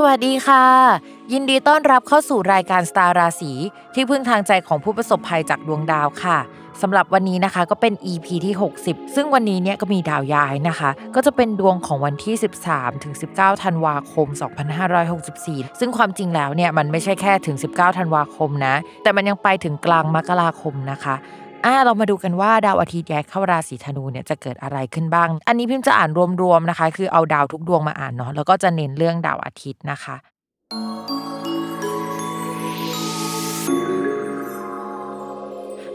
สวัสดีค่ะ ยินดีต้อนรับเข้าสู่รายการสตาร์ราศีที่พึ่งทางใจของผู้ประสบภัยจากดวงดาวค่ะสำหรับวันนี้นะคะก็เป็น EP ที่ 60 ซึ่งวันนี้เนี่ยก็มีดาวย้ายนะคะ ก็จะเป็นดวงของวันที่ 13ถึง19 ธันวาคม 2564 ซึ่งความจริงแล้วเนี่ยมันไม่ใช่แค่ถึง 19 ธันวาคมนะ แต่มันยังไปถึงกลางมกราคมนะคะ อ่าเรามาดูกันว่าดาวอาทิตย์ย้ายเข้าราศีธนูเนี่ยจะเกิดอะไรขึ้นบ้าง อันนี้พิมพ์จะอ่านรวมๆนะคะ คือเอาดาวทุกดวงมาอ่านเนาะแล้วก็จะเน้นเรื่องดาวอาทิตย์นะคะ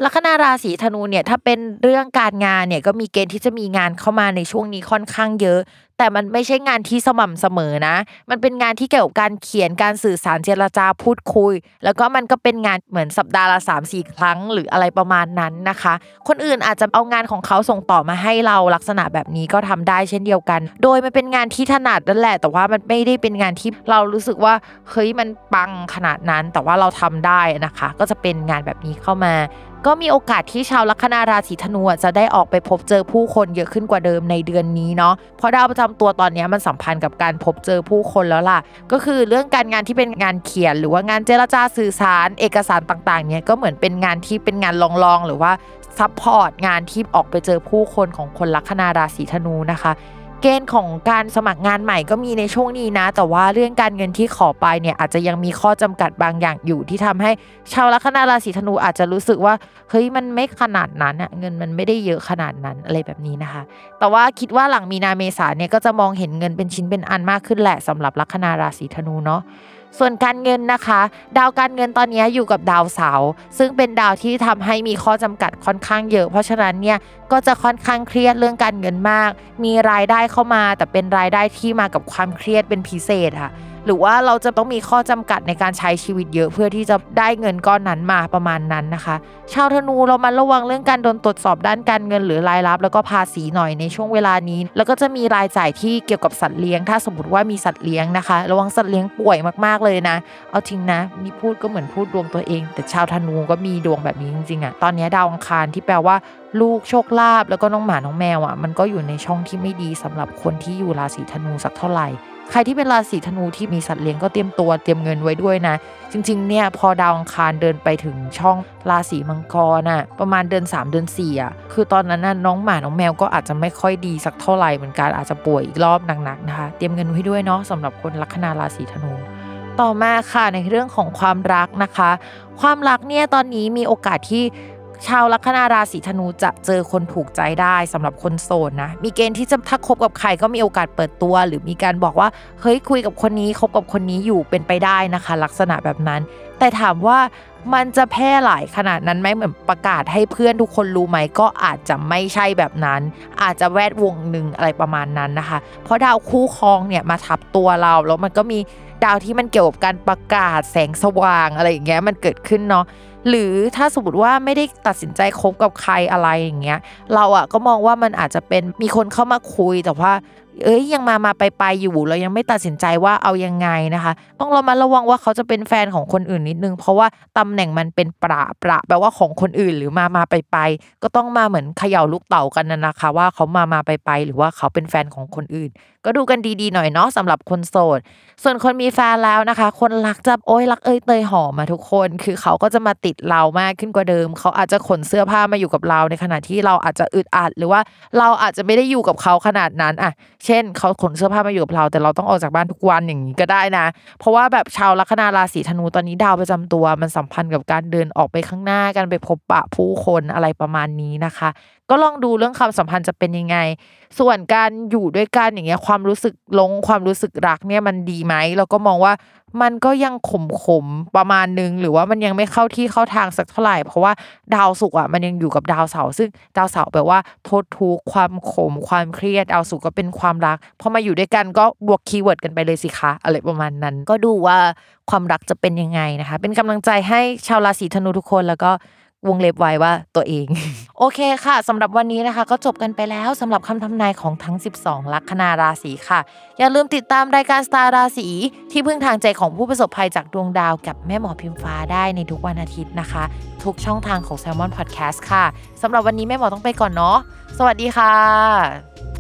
ลัคนาราศีธนูเนี่ยถ้าเป็นเรื่องการงานเนี่ยก็มีเกณฑ์ที่จะมีงานเข้ามาในช่วงนี้ค่อนข้างเยอะ แต่มันไม่ใช่งานที่สม่ำเสมอนะ มันเป็นงานที่เกี่ยวกับการเขียนการสื่อสารเจรจาพูดคุย แล้วก็มันก็เป็นงานเหมือนสัปดาห์ละ3าสี่ครั้งหรืออะไรประมาณนั้นนะคะ คนอื่นอาจจะเอางานของเขาส่งต่อมาให้เราลักษณะแบบนี้ก็ทำได้เช่นเดียวกัน โดยมันเป็นงานที่ถนัดนั่นแหละ แต่ว่ามันไม่ได้เป็นงานที่เรารู้สึกว่าเฮ้ยมันปังขนาดนั้น แต่ว่าเราทำได้นะคะ ก็จะเป็นงานแบบนี้เข้ามา ก็มีโอกาสที่ชาวลัคนาราศีธนูจะได้ออกไปพบเจอผู้คนเยอะขึ้นกว่าเดิมในเดือนนี้เนาะเพราะดาวประจำตัวตอนนี้มันสัมพันธ์กับการพบเจอผู้คนแล้วล่ะ ก็คือเรื่องการงานที่เป็นงานเขียน หรือว่างานเจรจาสื่อสาร เอกสารต่างๆเนี่ยก็เหมือนเป็นงานที่เป็นงานรองๆหรือว่า support งานที่ออกไปเจอผู้คนของคนลัคนาราศีธนูนะคะ เกณฑ์ของการสมัครงานใหม่ก็มีในช่วงนี้นะ แต่ว่าเรื่องการเงินที่ขอไปเนี่ยอาจจะยังมีข้อจำกัดบางอย่างอยู่ที่ทำให้ชาวลัคนาราศีธนูอาจจะรู้สึกว่าเฮ้ยมันไม่ขนาดนั้นอะเงินมันไม่ได้เยอะขนาดนั้นอะไรแบบนี้นะคะ แต่ว่าคิดว่าหลังมีนาเมษาเนี่ยก็จะมองเห็นเงินเป็นชิ้นเป็นอันมากขึ้นแหละสำหรับลัคนาราศีธนูเนาะ ส่วนการเงินนะคะ ดาวการเงินตอนนี้อยู่กับดาวเสาร์ซึ่งเป็นดาวที่ทำให้มีข้อจำกัดค่อนข้างเยอะ เพราะฉะนั้นเนี่ยก็จะค่อนข้างเครียดเรื่องการเงินมาก มีรายได้เข้ามา แต่เป็นรายได้ที่มากับความเครียดเป็นพิเศษค่ะ หรือว่าเราจะต้องมีข้อจำกัดในการใช้ชีวิตเยอะเพื่อที่จะได้เงินก้อนนั้นมาประมาณนั้นนะคะ ชาวธนูเรามาระวังเรื่องการโดนตรวจสอบด้านการเงินหรือรายรับ แล้วก็ภาษีหน่อยในช่วงเวลานี้ แล้วก็จะมีรายจ่ายที่เกี่ยวกับสัตว์เลี้ยง ถ้าสมมติว่ามีสัตว์เลี้ยงนะคะ ระวังสัตว์เลี้ยงป่วยมากๆเลยนะ เอาจริงนะนี่พูดก็เหมือนพูดดวงตัวเอง แต่ชาวธนูก็มีดวงแบบนี้จริงๆอะตอนนี้ดาวอังคารที่แปลว่าลูกโชคลาภแล้วก็น้องหมาน้องแมวอะมันก็อยู่ในช่องที่ไม่ดีสำหรับคนที่อยู่ราศีธนูสักเท่าไหร่ ใครที่เป็นราศีธนูที่มีสัตว์เลี้ยงก็เตรียมตัวเตรียมเงินไว้ด้วยนะ จริงๆ เนี่ยพอดาวอังคารเดินไปถึงช่องราศีมังกรน่ะประมาณเดือน3 เดือน4อะคือตอนนั้นน่ะน้องหมาน้องแมวก็อาจจะไม่ค่อยดีสักเท่าไหร่เหมือนกันอาจจะป่วยอีกรอบหนักๆนะคะ เตรียมเงินไว้ด้วยเนาะสำหรับคนลัคนาราศีธนู ต่อมาค่ะในเรื่องของความรักนะคะ ความรักเนี่ยตอนนี้มีโอกาสที่ ชาวลัคนาราศีธนูจะเจอคนถูกใจได้สำหรับคนโสดนะ มีเกณฑ์ที่จะถ้าคบกับใครก็มีโอกาสเปิดตัว หรือมีการบอกว่าเฮ้ยคุยกับคนนี้คบกับคนนี้อยู่เป็นไปได้นะคะ ลักษณะแบบนั้น แต่ถามว่ามันจะแพร่หลายขนาดนั้นไหมเหมือนประกาศให้เพื่อนทุกคนรู้ไหมก็อาจจะไม่ใช่แบบนั้น อาจจะแวดวงหนึ่งอะไรประมาณนั้นนะคะ เพราะดาวคู่ครองเนี่ยมาทับตัวเราแล้วมันก็มีดาวที่มันเกี่ยวกับการประกาศแสงสว่างอะไรอย่างเงี้ยมันเกิดขึ้นเนาะ หรือถ้าสมมติว่าไม่ได้ตัดสินใจคบกับใครอะไรอย่างเงี้ยเราอะก็มองว่ามันอาจจะเป็นมีคนเข้ามาคุยแต่ว่า เอ้ยยังมามาไปไปอยู่เรายังไม่ตัดสินใจว่าเอายังไงนะคะ ต้องเรามาระวังว่าเขาจะเป็นแฟนของคนอื่นนิดนึง เพราะว่าตำแหน่งมันเป็นประประแปลว่าของคนอื่นหรือมามาไปไปก็ต้องมาเหมือนเขย่าลูกเต่ากันนะนะคะ ว่าเขามามาไปไปหรือว่าเขาเป็นแฟนของคนอื่น ก็ดูกันดีๆหน่อยเนาะสำหรับคนโสดส่วนคนมีแฟนแล้วนะคะ คนรักจะโอ้ยรักเอ้ยเตยหอมมาทุกคน คือเขาก็จะมาติดเรามากขึ้นกว่าเดิม เขาอาจจะขนเสื้อผ้ามาอยู่กับเราในขณะที่เราอาจจะอึดอัดหรือว่าเราอาจจะไม่ได้อยู่กับเขาขนาดนั้นอะเช่นเขาขนเสื้อผ้ามาอยู่กับเรา แต่เราต้องออกจากบ้านทุกวันอย่างนี้ก็ได้นะ เพราะว่าแบบชาวลัคนาราศีธนูตอนนี้ดาวประจำตัว มันสัมพันธ์กับการเดินออกไปข้างหน้ากันไปพบปะผู้คนอะไรประมาณนี้นะคะ ก็ลองดูเรื่องความสัมพันธ์จะเป็นยังไง ส่วนการอยู่ด้วยกันอย่างเงี้ยความรู้สึกลงความรู้สึกรักเนี่ยมันดีไหมเราก็มองว่า มันก็ยังขมขมประมาณนึง หรือว่ามันยังไม่เข้าที่เข้าทางสักเท่าไหร่ เพราะว่าดาวศุกร์อะมันยังอยู่กับดาวเสาร์ซึ่งดาวเสาร์แปลว่าโทษทุกข์ความขมความเครียดดาวศุกร์ก็เป็นความรักพอมาอยู่ด้วยกันก็บวก keyword กันไปเลยสิคะอะไรประมาณนั้น ก็ดูว่าความรักจะเป็นยังไงนะคะ เป็นกำลังใจให้ชาวราศีธนูทุกคนแล้วก็ วงเล็บไว้ว่าตัวเอง โอเคค่ะสำหรับวันนี้นะคะ ก็จบกันไปแล้วสำหรับคำทำนายของทั้ง 12 ลัคนาราศีค่ะ อย่าลืมติดตามรายการสตาร์ราศีที่พึ่งทางใจของผู้ประสบภัยจากดวงดาวกับแม่หมอพิมฟ้าได้ในทุกวันอาทิตย์นะคะ ทุกช่องทางของ s ซ l m o n Podcast ค่ะสำหรับวันนี้แม่หมอต้องไปก่อนเนาะสวัสดีค่ะ